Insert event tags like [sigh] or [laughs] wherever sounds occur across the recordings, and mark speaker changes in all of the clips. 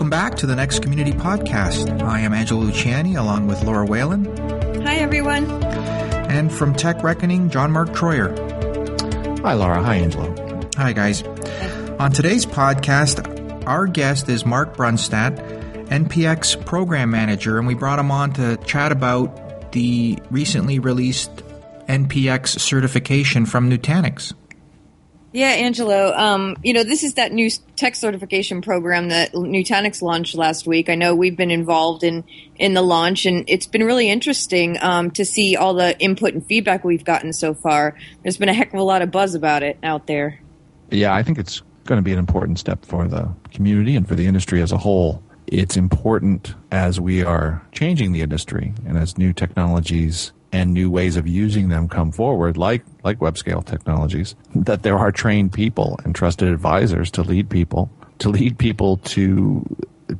Speaker 1: Welcome back to the Next Community Podcast. I am Angelo Luciani along with Laura Whalen.
Speaker 2: Hi, everyone.
Speaker 1: And from Tech Reckoning, John Mark Troyer.
Speaker 3: Hi, Laura. Hi, Angelo.
Speaker 1: Hi, guys. On today's podcast, our guest is Mark Brunstad, NPX Program Manager, and we brought him on to chat about the recently released NPX certification from Nutanix.
Speaker 2: Yeah, Angelo. Um, you know, this is that new tech certification program that Nutanix launched last week. I know we've been involved in in the launch, and it's been really interesting um, to see all the input and feedback we've gotten so far. There's been a heck of a lot of buzz about it out there.
Speaker 3: Yeah, I think it's going to be an important step for the community and for the industry as a whole. It's important as we are changing the industry and as new technologies and new ways of using them come forward, like like web scale technologies, that there are trained people and trusted advisors to lead people to lead people to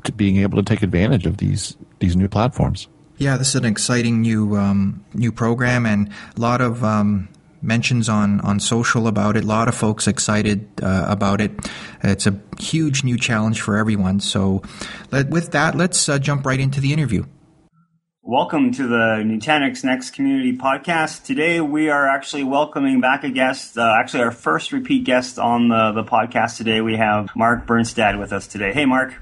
Speaker 3: to being able to take advantage of these these new platforms.
Speaker 1: Yeah, this is an exciting new um, new program and a lot of um, mentions on on social about it. A lot of folks excited uh, about it. It's a huge new challenge for everyone. So, let, with that, let's uh, jump right into the interview.
Speaker 4: Welcome to the Nutanix Next Community Podcast. Today we are actually welcoming back a guest, uh, actually our first repeat guest on the, the podcast today. We have Mark Brunstad with us today. Hey, Mark.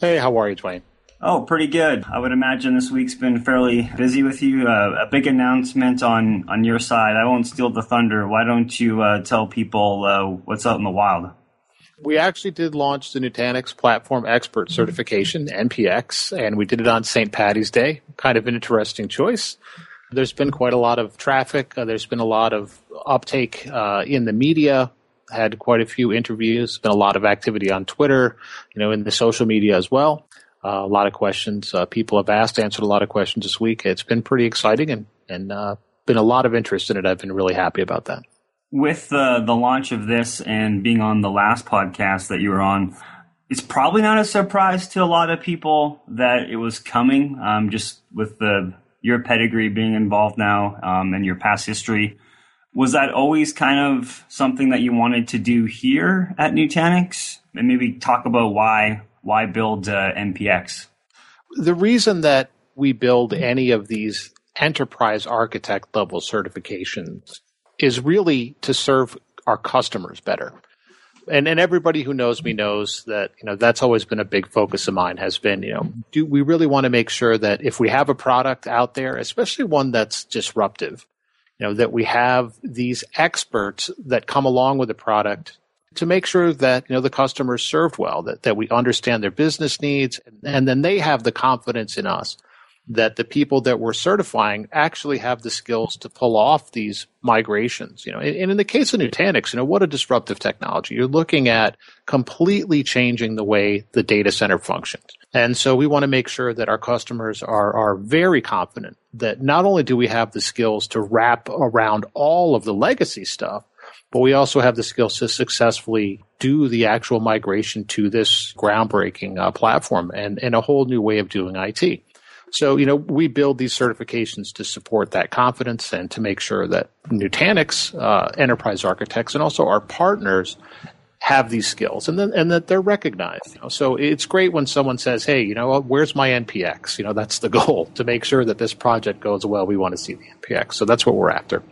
Speaker 5: Hey, how are you, Dwayne?
Speaker 4: Oh, pretty good. I would imagine this week's been fairly busy with you. Uh, a big announcement on, on your side. I won't steal the thunder. Why don't you uh, tell people uh, what's out in the wild?
Speaker 5: We actually did launch the Nutanix Platform Expert Certification, NPX, and we did it on St. Patty's Day. Kind of an interesting choice. There's been quite a lot of traffic. Uh, there's been a lot of uptake uh, in the media. Had quite a few interviews. Been a lot of activity on Twitter, you know, in the social media as well. Uh, a lot of questions uh, people have asked, answered a lot of questions this week. It's been pretty exciting and and uh, been a lot of interest in it. I've been really happy about that
Speaker 4: with the the launch of this and being on the last podcast that you were on, it's probably not a surprise to a lot of people that it was coming. Um, just with the your pedigree being involved now um, and your past history, was that always kind of something that you wanted to do here at Nutanix? And maybe talk about why why build uh, NPX.
Speaker 5: The reason that we build any of these enterprise architect level certifications is really to serve our customers better. And, and everybody who knows me knows that, you know, that's always been a big focus of mine has been, you know, do we really want to make sure that if we have a product out there, especially one that's disruptive, you know, that we have these experts that come along with the product to make sure that, you know, the customer is served well, that, that we understand their business needs, and then they have the confidence in us that the people that we're certifying actually have the skills to pull off these migrations. You know, and in the case of Nutanix, you know, what a disruptive technology. You're looking at completely changing the way the data center functions. And so we want to make sure that our customers are, are very confident that not only do we have the skills to wrap around all of the legacy stuff, but we also have the skills to successfully do the actual migration to this groundbreaking uh, platform and, and a whole new way of doing IT. So, you know, we build these certifications to support that confidence and to make sure that Nutanix uh, enterprise architects and also our partners have these skills and then and that they're recognized. You know? So it's great when someone says, "Hey, you know, where's my NPX?" You know, that's the [laughs] goal to make sure that this project goes well. We want to see the NPX, so that's what we're after.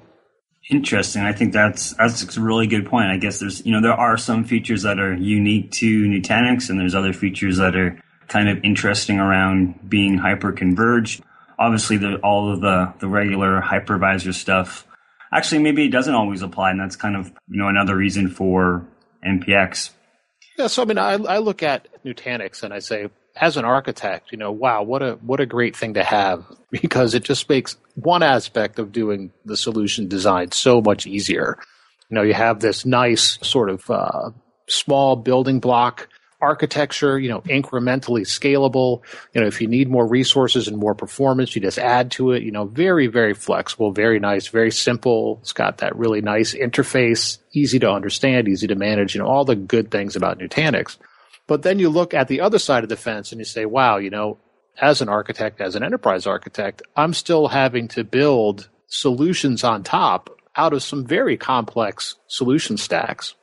Speaker 4: Interesting. I think that's that's a really good point. I guess there's you know there are some features that are unique to Nutanix, and there's other features that are kind of interesting around being hyper converged. Obviously, the, all of the, the regular hypervisor stuff. Actually, maybe it doesn't always apply, and that's kind of you know another reason for NPX.
Speaker 5: Yeah, so I mean, I, I look at Nutanix and I say, as an architect, you know, wow, what a what a great thing to have [laughs] because it just makes one aspect of doing the solution design so much easier. You know, you have this nice sort of uh, small building block architecture, you know, incrementally scalable. You know, if you need more resources and more performance, you just add to it. You know, very, very flexible, very nice, very simple. It's got that really nice interface, easy to understand, easy to manage, you know, all the good things about Nutanix. But then you look at the other side of the fence and you say, wow, you know, as an architect, as an enterprise architect, I'm still having to build solutions on top out of some very complex solution stacks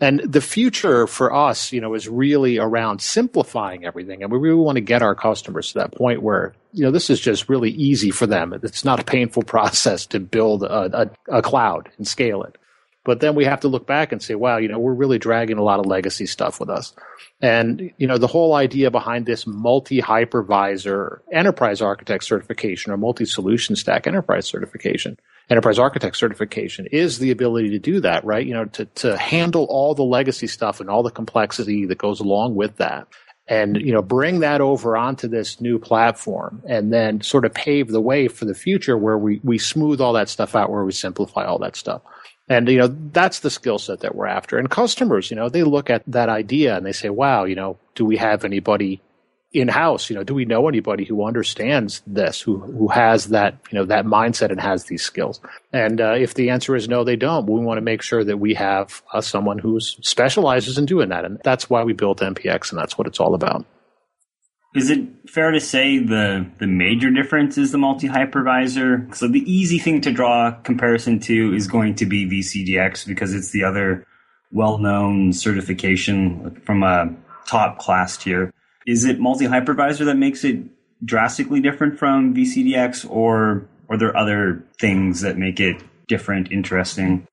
Speaker 5: And the future for us, you know, is really around simplifying everything. And we really want to get our customers to that point where, you know, this is just really easy for them. It's not a painful [laughs] process to build a, a, a cloud and scale it. But then we have to look back and say, wow, you know, we're really dragging a lot of legacy stuff with us. And, you know, the whole idea behind this multi hypervisor enterprise architect certification or multi solution stack enterprise certification, enterprise architect certification is the ability to do that, right? You know, to, to handle all the legacy stuff and all the complexity that goes along with that and you know bring that over onto this new platform and then sort of pave the way for the future where we we smooth all that stuff out where we simplify all that stuff and, you know, that's the skill set that we're after. And customers, you know, they look at that idea and they say, wow, you know, do we have anybody in house? You know, do we know anybody who understands this, who, who has that, you know, that mindset and has these skills? And uh, if the answer is no, they don't, we want to make sure that we have uh, someone who specializes in doing that. And that's why we built NPX and that's what it's all about.
Speaker 4: Is it fair to say the the major difference is the multi hypervisor? So the easy thing to draw comparison to is going to be VCDX because it's the other well known certification from a top class tier. Is it multi hypervisor that makes it drastically different from VCDX, or are there other things that make it different, interesting?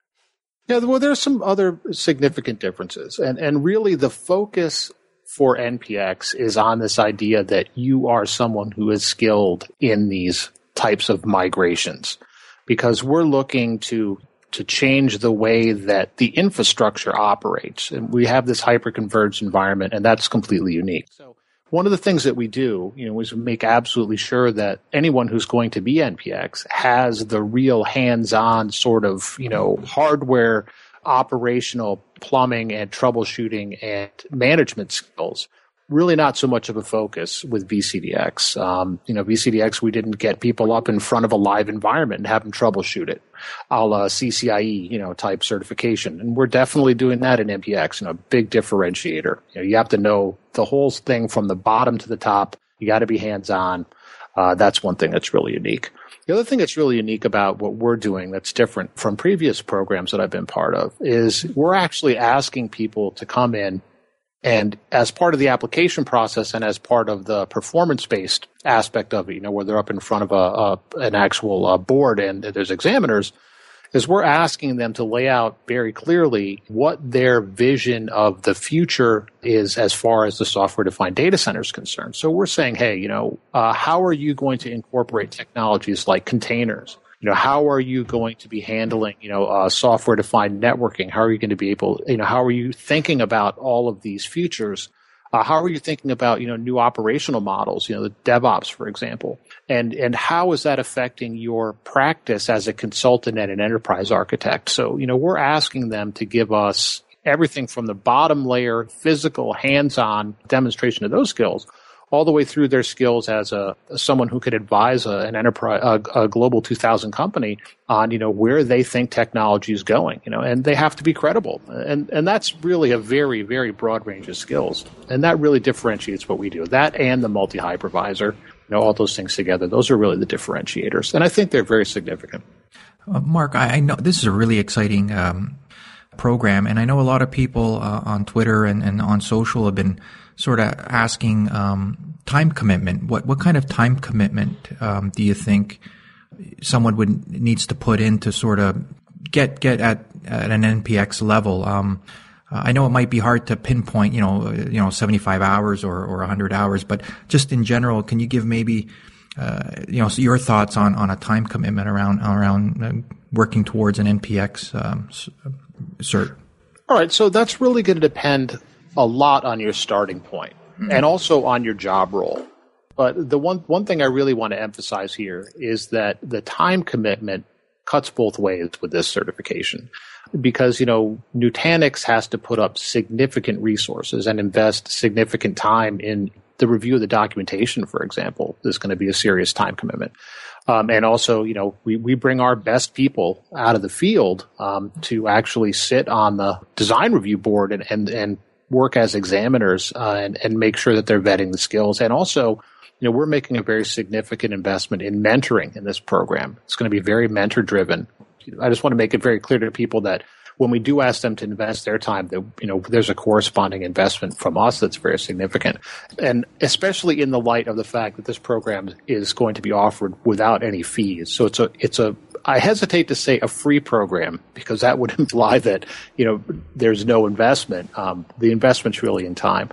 Speaker 5: Yeah, well, there's some other significant differences, and and really the focus for NPX is on this idea that you are someone who is skilled in these types of migrations because we're looking to to change the way that the infrastructure operates. And we have this hyper-converged environment and that's completely unique. So one of the things that we do, you know, is make absolutely sure that anyone who's going to be NPX has the real hands-on sort of, you know, hardware operational plumbing and troubleshooting and management skills. Really not so much of a focus with VCDX. Um, you know, VCDX, we didn't get people up in front of a live environment and have them troubleshoot it, a la CCIE, you know, type certification. And we're definitely doing that in NPX, you know, big differentiator. You know, you have to know the whole thing from the bottom to the top. You got to be hands on. Uh, that's one thing that's really unique. The other thing that's really unique about what we're doing that's different from previous programs that I've been part of is we're actually asking people to come in and as part of the application process and as part of the performance based aspect of it, you know, where they're up in front of a, a an actual uh, board and there's examiners, is we're asking them to lay out very clearly what their vision of the future is as far as the software defined data center is concerned. So we're saying, hey, you know, uh, how are you going to incorporate technologies like containers? You know, how are you going to be handling, you know, uh, software defined networking? How are you going to be able, you know, how are you thinking about all of these features? Uh, how are you thinking about, you know, new operational models, you know, the DevOps, for example? and and how is that affecting your practice as a consultant and an enterprise architect so you know we're asking them to give us everything from the bottom layer physical hands-on demonstration of those skills all the way through their skills as a someone who could advise a, an enterprise a, a, global 2000 company on you know where they think technology is going you know and they have to be credible and and that's really a very very broad range of skills and that really differentiates what we do that and the multi hypervisor you know, all those things together, those are really the differentiators. And I think they're very significant.
Speaker 1: Uh, Mark, I, I, know this is a really exciting um, program, and I know a lot of people uh, on Twitter and, and, on social have been sort of asking um, time commitment. What what kind of time commitment um, do you think someone would needs to put in to sort of get get at, at an NPX level? Um, uh, I know it might be hard to pinpoint, you know, uh, you know, 75 hours or, or 100 hours, but just in general, can you give maybe, uh, you know, your thoughts on, on a time commitment around around uh, working towards an NPX um, cert?
Speaker 5: All right, so that's really going to depend a lot on your starting point mm-hmm. and also on your job role. But the one one thing I really want to emphasize here is that the time commitment cuts both ways with this certification because, you know, Nutanix has to put up significant resources and invest significant time in the review of the documentation, for example, is going to be a serious time commitment. Um, and also, you know, we, we bring our best people out of the field um, to actually sit on the design review board and, and, and work as examiners uh, and, and make sure that they're vetting the skills. And also, you know, we're making a very significant investment in mentoring in this program. It's going to be very mentor driven. I just want to make it very clear to people that when we do ask them to invest their time, that you know there's a corresponding investment from us that's very significant, and especially in the light of the fact that this program is going to be offered without any fees. So it's a it's a I hesitate to say a free program because that would [laughs] imply that you know there's no investment. Um, the investment's really in time.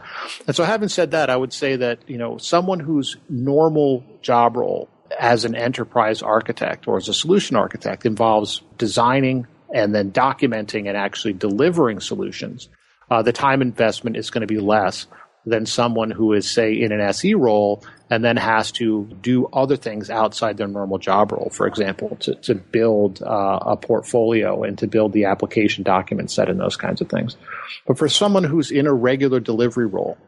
Speaker 5: And so, having said that, I would say that you know someone whose normal job role as an enterprise architect or as a solution architect involves designing and then documenting and actually delivering solutions. Uh, the time investment is going to be less than someone who is, say, in an SE role and then has to do other things outside their normal job role. For example, to, to build uh, a portfolio and to build the application document set and those kinds of things. But for someone who's in a regular delivery role,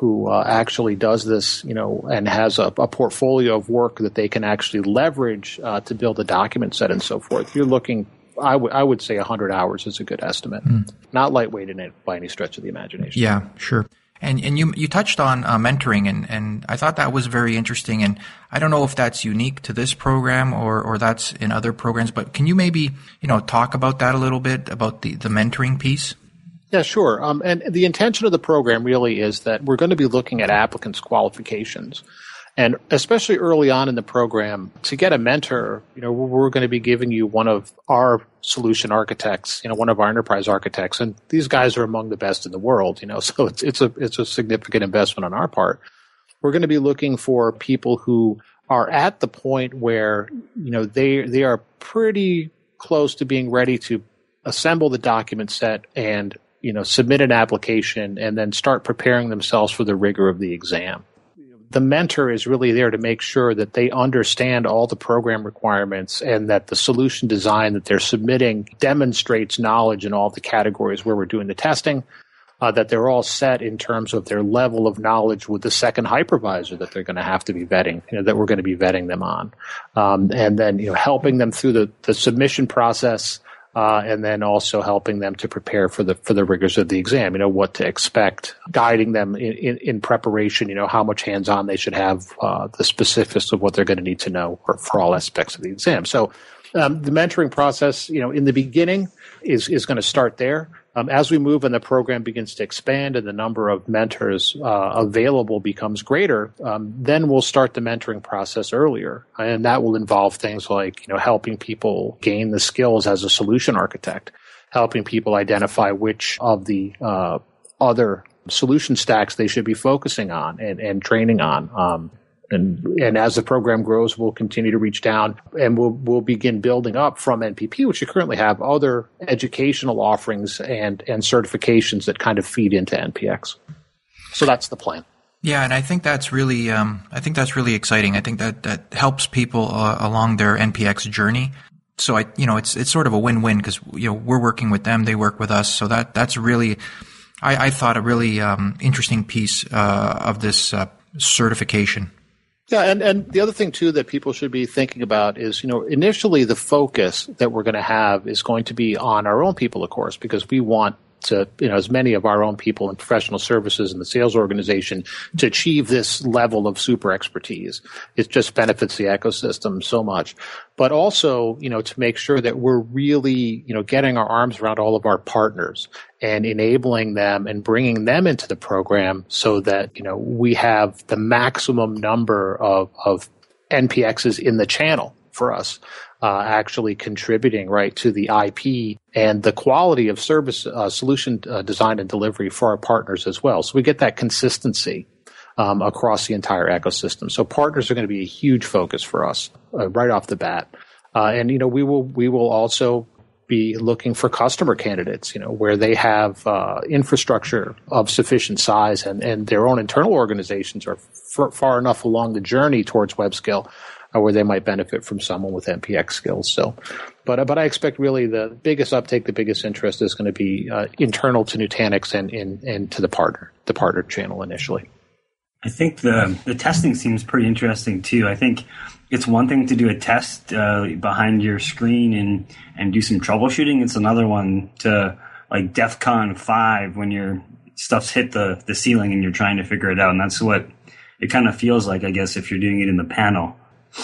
Speaker 5: who uh, actually does this, you know, and has a, a, portfolio of work that they can actually leverage uh, to build a document set and so forth. You're looking, I, w- I would say 100 hours is a good estimate. Mm. Not lightweight in it by any stretch of the imagination.
Speaker 1: Yeah, sure. And and you you touched on uh, mentoring and and I thought that was very interesting and I don't know if that's unique to this program or or that's in other programs but can you maybe you know talk about that a little bit about the the mentoring piece?
Speaker 5: Yeah, sure. Um, and the intention of the program really is that we're going to be looking at applicants' qualifications. And especially early on in the program, to get a mentor, you know, we're going to be giving you one of our solution architects, you know, one of our enterprise architects, and these guys are among the best in the world, you know, [laughs] so it's it's a it's a significant investment on our part. We're going to be looking for people who are at the point where you know they they are pretty close to being ready to assemble the document set and you know submit an application and then start preparing themselves for the rigor of the exam the mentor is really there to make sure that they understand all the program requirements and that the solution design that they're submitting demonstrates knowledge in all the categories where we're doing the testing. Uh, that they're all set in terms of their level of knowledge with the second hypervisor that they're going to have to be vetting, you know, that we're going to be vetting them on, um, and then you know helping them through the, the submission process, uh, and then also helping them to prepare for the for the rigors of the exam. You know what to expect, guiding them in, in, in preparation. You know how much hands on they should have, uh, the specifics of what they're going to need to know for, for all aspects of the exam. So um, the mentoring process, you know, in the beginning is is going to start there. Um, as we move and the program begins to expand and the number of mentors uh, available becomes greater, um, then we'll start the mentoring process earlier, and that will involve things like you know helping people gain the skills as a solution architect, helping people identify which of the uh, other solution stacks they should be focusing on and, and training on. Um, and and as the program grows, we'll continue to reach down and we'll we'll begin building up from NPP, which you currently have other educational offerings and and certifications that kind of feed into NPX. So that's the plan.
Speaker 1: Yeah, and I think that's really um, I think that's really exciting. I think that that helps people uh, along their NPX journey. So I you know it's it's sort of a win win because you know we're working with them, they work with us. So that that's really I, I thought a really um, interesting piece uh, of this uh, certification.
Speaker 5: Yeah, and, and the other thing too that people should be thinking about is, you know, initially the focus that we're going to have is going to be on our own people, of course, because we want to, you know, as many of our own people in professional services and the sales organization to achieve this level of super expertise. It just benefits the ecosystem so much. But also, you know, to make sure that we're really, you know, getting our arms around all of our partners and enabling them and bringing them into the program so that, you know, we have the maximum number of, of NPXs in the channel for us uh, actually contributing right to the IP and the quality of service uh, solution uh, design and delivery for our partners as well. So we get that consistency um, across the entire ecosystem. So partners are going to be a huge focus for us uh, right off the bat. Uh, and you know we will we will also be looking for customer candidates, you know, where they have uh, infrastructure of sufficient size and, and their own internal organizations are f- far enough along the journey towards web scale uh, where they might benefit from someone with NPX skills. So, but uh, but I expect really the biggest uptake, the biggest interest is going to be uh, internal to Nutanix and, and and to the partner, the partner channel initially.
Speaker 4: I think the the testing seems pretty interesting too. I think it's one thing to do a test uh, behind your screen and and do some troubleshooting. It's another one to like DEF CON five when your stuff's hit the the ceiling and you're trying to figure it out. And that's what it kind of feels like, I guess, if you're doing it in the panel.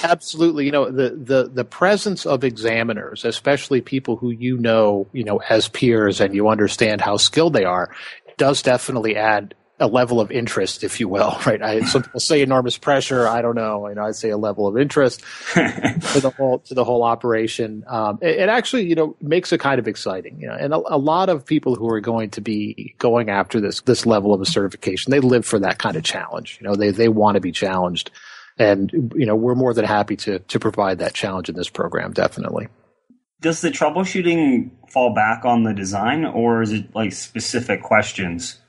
Speaker 5: Absolutely. You know, the, the, the presence of examiners, especially people who you know, you know, as peers and you understand how skilled they are, does definitely add a level of interest, if you will, [laughs] right? I, some people say enormous pressure. I don't know. You know, I'd say a level of interest [laughs] to the whole to the whole operation. Um, it, it, actually, you know, makes it kind of exciting. You know, and a, a, lot of people who are going to be going after this this level of a certification, they live for that kind of challenge. You know, they they want to be challenged, and you know, we're more than happy to to provide that challenge in this program. Definitely.
Speaker 4: Does the troubleshooting fall back on the design, or is it like specific questions?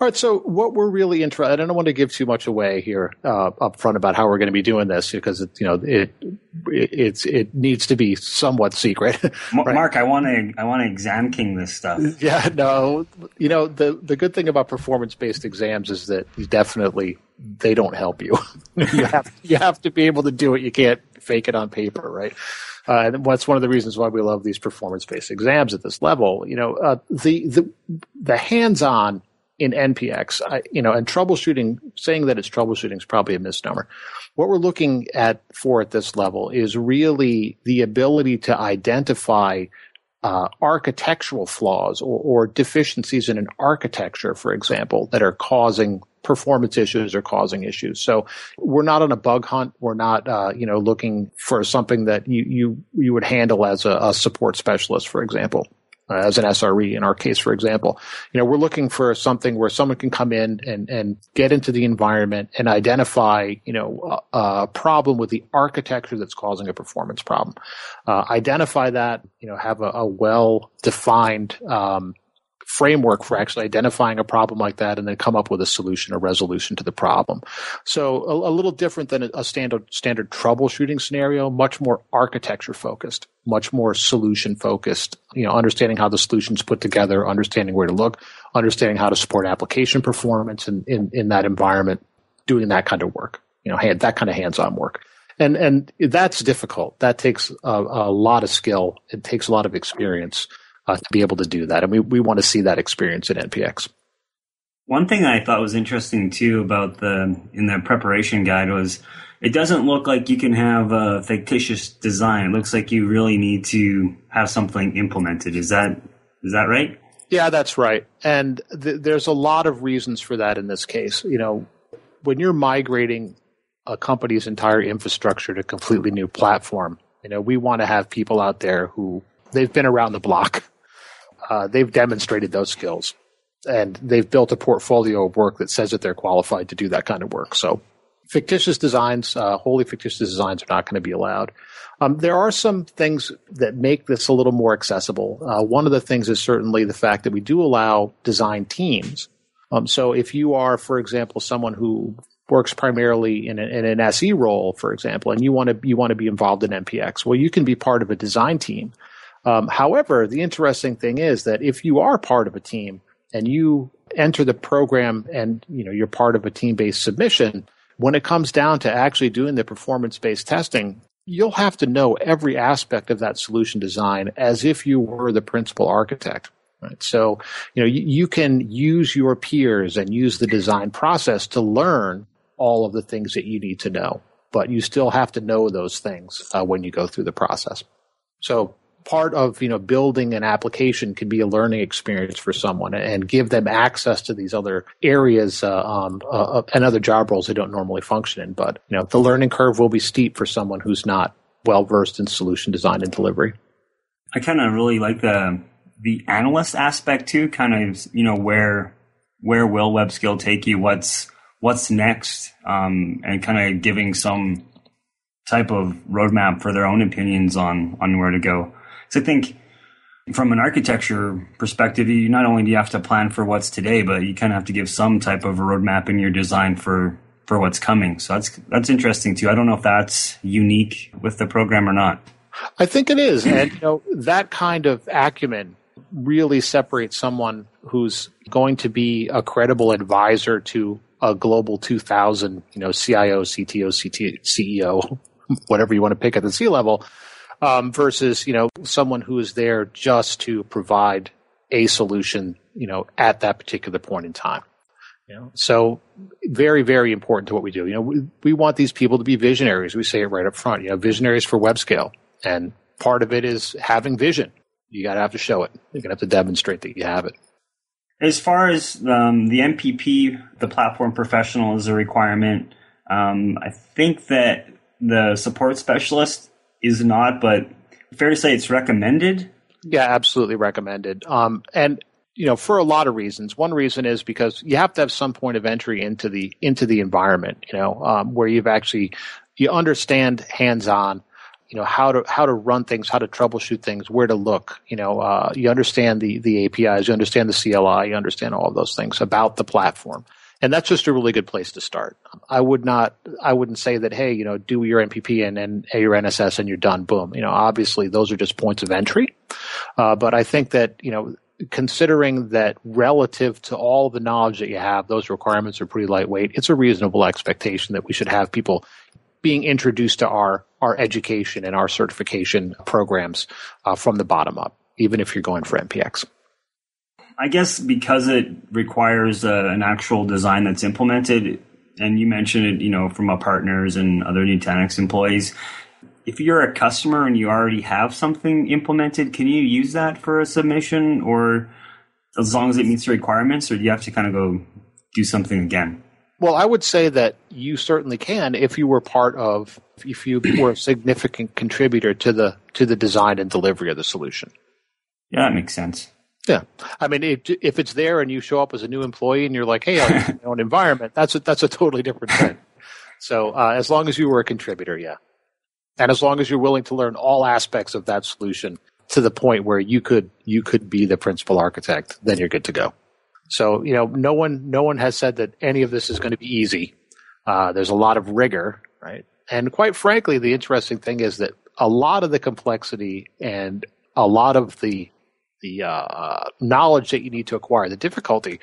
Speaker 5: All right. So what we're really interested, I don't want to give too much away here uh, up front about how we're going to be doing this because it, you know it, it it's it needs to be somewhat secret.
Speaker 4: right? Mark, I want to I want to exam king this stuff. [laughs]
Speaker 5: Yeah. No. You know the the good thing about performance based exams is that you definitely they don't help you. [laughs] you [laughs] have you have to be able to do it. You can't fake it on paper, right? Uh, and that's one of the reasons why we love these performance-based exams at this level. You know, uh, the the the hands-on in NPX, I, you know, and troubleshooting, saying that it's troubleshooting is probably a misnomer. What we're looking at for at this level is really the ability to identify uh, architectural flaws or, or, deficiencies in an architecture, for example, that are causing performance issues or causing issues. So we're not on a bug hunt. We're not, uh, you know, looking for something that you you you would handle as a, a support specialist, for example uh, as an SRE in our case, for example. You know, we're looking for something where someone can come in and, and get into the environment and identify, you know, a, a problem with the architecture that's causing a performance problem. Uh, identify that, you know, have a, a well defined, um, framework for actually identifying a problem like that and then come up with a solution or resolution to the problem. So a, a little different than a standard standard troubleshooting scenario, much more architecture focused, much more solution focused, you know, understanding how the solution's put together, understanding where to look, understanding how to support application performance in, in, in that environment, doing that kind of work, you know, hand, that kind of hands-on work and and that's difficult. That takes a, a, lot of skill. It takes a lot of experience uh, to be able to do that. And we, we want to see that experience in NPX.
Speaker 4: One thing I thought was interesting too about the in the preparation guide was it doesn't look like you can have a fictitious design. It looks like you really need to have something implemented. Is that is that right?
Speaker 5: Yeah, that's right. And th- there's a lot of reasons for that in this case. You know, when you're migrating a company's entire infrastructure to a completely new platform, you know, we want to have people out there who they've been around the block uh, they've demonstrated those skills and they've built a portfolio of work that says that they're qualified to do that kind of work. So fictitious designs, uh, wholly fictitious designs are not going to be allowed. Um, there are some things that make this a little more accessible. Uh, one of the things is certainly the fact that we do allow design teams. Um, so if you are, for example, someone who works primarily in, a, in, an SE role, for example, and you want to you want to be involved in NPX, well, you can be part of a design team um, however, the interesting thing is that if you are part of a team and you enter the program and you know you're part of a team-based submission, when it comes down to actually doing the performance-based testing, you'll have to know every aspect of that solution design as if you were the principal architect. Right? So, you know, you, you can use your peers and use the design process to learn all of the things that you need to know, but you still have to know those things uh, when you go through the process. So part of you know building an application can be a learning experience for someone and give them access to these other areas uh, um, uh, and other job roles they don't normally function in. But you know the learning curve will be steep for someone who's not well versed in solution design and delivery.
Speaker 4: I kind of really like the the analyst aspect too. Kind of you know where where will web scale take you? What's what's next? Um, and kind of giving some type of roadmap for their own opinions on on where to go. So I think from an architecture perspective, you not only do you have to plan for what's today, but you kind of have to give some type of a roadmap in your design for for what's coming. So that's that's interesting too. I don't know if that's unique with the program or not.
Speaker 5: I think it is, and you know that kind of acumen really separates someone who's going to be a credible advisor to a global 2000, you know, CIO, CTO, CT, CEO, [laughs] whatever you want to pick at the C level, um, versus you know someone who is there just to provide a solution you know at that particular point in time You know, so very, very important to what we do. You know, we, we want these people to be visionaries. We say it right up front. You know, visionaries for web scale, and part of it is having vision. You got to have to show it. You're going to have to demonstrate that you have it.
Speaker 4: As far as um, the NPP, the platform professional is a requirement. Um, I think that the support specialist is not, but fair to say it's recommended.
Speaker 5: Yeah, absolutely recommended. Um, and you know, for a lot of reasons. One reason is because you have to have some point of entry into the into the environment. You know, um, where you've actually you understand hands on. You know how to how to run things, how to troubleshoot things, where to look. You know, uh, you understand the the APIs, you understand the CLI, you understand all of those things about the platform and that's just a really good place to start. I would not, I wouldn't say that, hey, you know, do your NPP and then your NSS and you're done. Boom. You know, obviously those are just points of entry. Uh, but I think that, you know, considering that relative to all the knowledge that you have, those requirements are pretty lightweight. It's a reasonable expectation that we should have people being introduced to our, our education and our certification programs uh, from the bottom up, even if you're going for NPX.
Speaker 4: I guess because it requires uh, an actual design that's implemented, and you mentioned it, you know, from our partners and other Nutanix employees. If you're a customer and you already have something implemented, can you use that for a submission, or as long as it meets the requirements, or do you have to kind of go do something again?
Speaker 5: Well, I would say that you certainly can if you were part of, if you were a significant contributor to the to the design and delivery of the solution.
Speaker 4: Yeah, that makes sense.
Speaker 5: Yeah, I mean, if, if it's there and you show up as a new employee and you're like, "Hey, I my own environment," that's a, that's a totally different thing. So, uh, as long as you were a contributor, yeah, and as long as you're willing to learn all aspects of that solution to the point where you could you could be the principal architect, then you're good to go. So, you know, no one no one has said that any of this is going to be easy. Uh, there's a lot of rigor, right? And quite frankly, the interesting thing is that a lot of the complexity and a lot of the the uh, knowledge that you need to acquire, the difficulty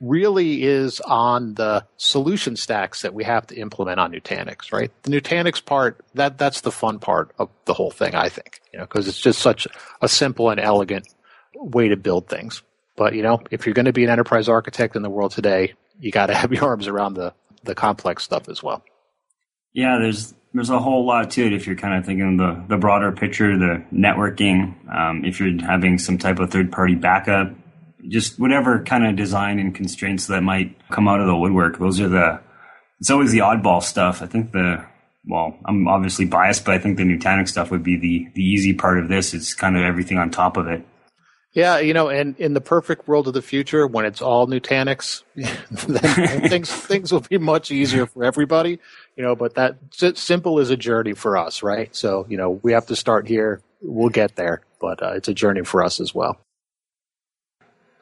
Speaker 5: really is on the solution stacks that we have to implement on Nutanix, right? The Nutanix part, that that's the fun part of the whole thing, I think, you know, because it's just such a simple and elegant way to build things. But you know, if you're going to be an enterprise architect in the world today, you got to [laughs] have your arms around the the complex stuff as well.
Speaker 4: Yeah, there's there's a whole lot to it if you're kind of thinking the the broader picture, the networking. Um, if you're having some type of third party backup, just whatever kind of design and constraints that might come out of the woodwork. Those are the. It's always the oddball stuff. I think the well, I'm obviously biased, but I think the Nutanix stuff would be the the easy part of this. It's kind of everything on top of it.
Speaker 5: Yeah, you know, and in the perfect world of the future, when it's all Nutanix, [laughs] then [laughs] things things will be much easier for everybody. You know, but that simple is a journey for us, right? So you know, we have to start here. We'll get there, but uh, it's a journey for us as well.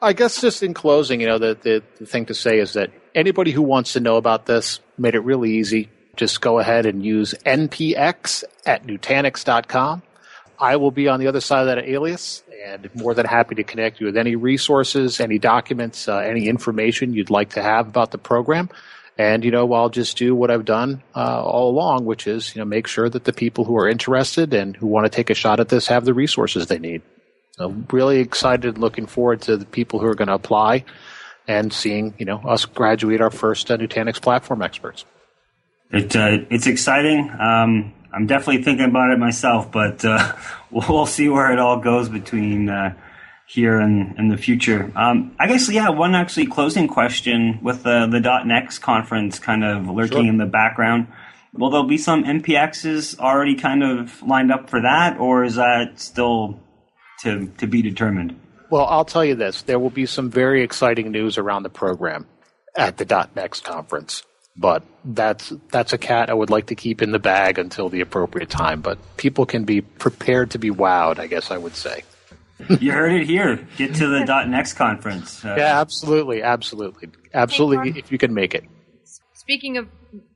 Speaker 5: I guess just in closing, you know, the, the the thing to say is that anybody who wants to know about this made it really easy. Just go ahead and use npx at nutanix.com. I will be on the other side of that alias and more than happy to connect you with any resources, any documents, uh, any information you'd like to have about the program. And, you know, I'll just do what I've done uh, all along, which is, you know, make sure that the people who are interested and who want to take a shot at this have the resources they need. So really excited looking forward to the people who are going to apply and seeing, you know, us graduate our first uh, Nutanix platform experts.
Speaker 4: It, uh, it's exciting. Um, I'm definitely thinking about it myself, but uh, [laughs] we'll see where it all goes between uh, here and, and the future. Um, I guess, yeah, one actually closing question with the, the .next conference kind of lurking sure. in the background. Will there be some NPXs already kind of lined up for that, or is that still to, to be determined?
Speaker 5: Well, I'll tell you this. There will be some very exciting news around the program at the .next conference but that's that's a cat I would like to keep in the bag until the appropriate time. But people can be prepared to be wowed, I guess I would say.
Speaker 4: you heard it here. Get to the .next conference.
Speaker 5: Uh, yeah, absolutely, absolutely, absolutely. Hey, if you can make it.
Speaker 2: Speaking of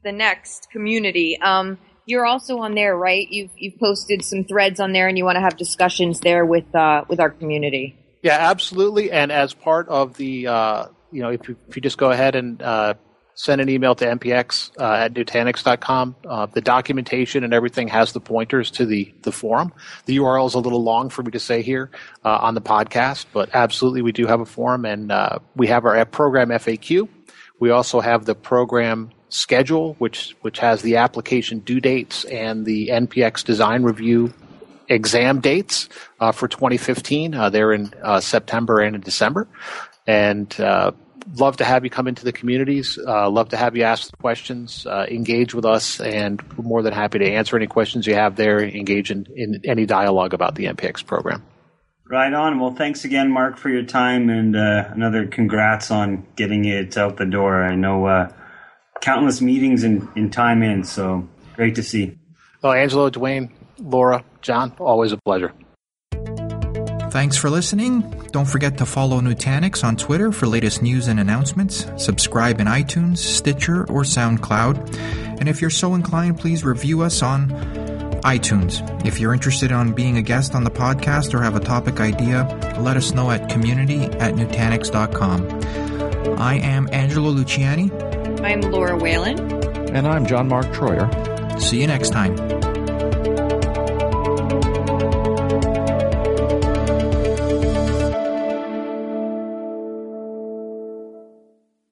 Speaker 2: the next community, um, you're also on there, right? You've you've posted some threads on there, and you want to have discussions there with uh, with our community.
Speaker 5: Yeah, absolutely. And as part of the, uh, you know, if you, if you just go ahead and uh, send an email to npx uh, at nutanix.com. Uh, the documentation and everything has the pointers to the, the forum. The URL is a little long for me to say here uh, on the podcast, but absolutely we do have a forum and uh, we have our program FAQ, We also have the program schedule, which which has the application due dates and the NPX design review exam dates uh, for 2015. Uh, they're in September and in December, and love to have you come into the communities. Uh, love to have you ask questions, uh, engage with us, and we're more than happy to answer any questions you have there. Engage in, in any dialogue about the NPX program.
Speaker 4: Right on. Well, thanks again, Mark, for your time, and another congrats on getting it out the door. I know countless meetings and, in time in, so great to see.
Speaker 5: Well, Angelo, Dwayne, Laura, John, always a pleasure.
Speaker 1: Thanks for listening. Don't forget to follow Nutanix on Twitter for latest news and announcements. Subscribe in iTunes, Stitcher, or SoundCloud. And if you're so inclined, please review us on iTunes. If you're interested in being a guest on the podcast or have a topic idea, let us know at community at Nutanix.com. I am Angelo Luciani.
Speaker 2: I'm Laura Whalen.
Speaker 3: And I'm John Mark Troyer.
Speaker 1: See you next time.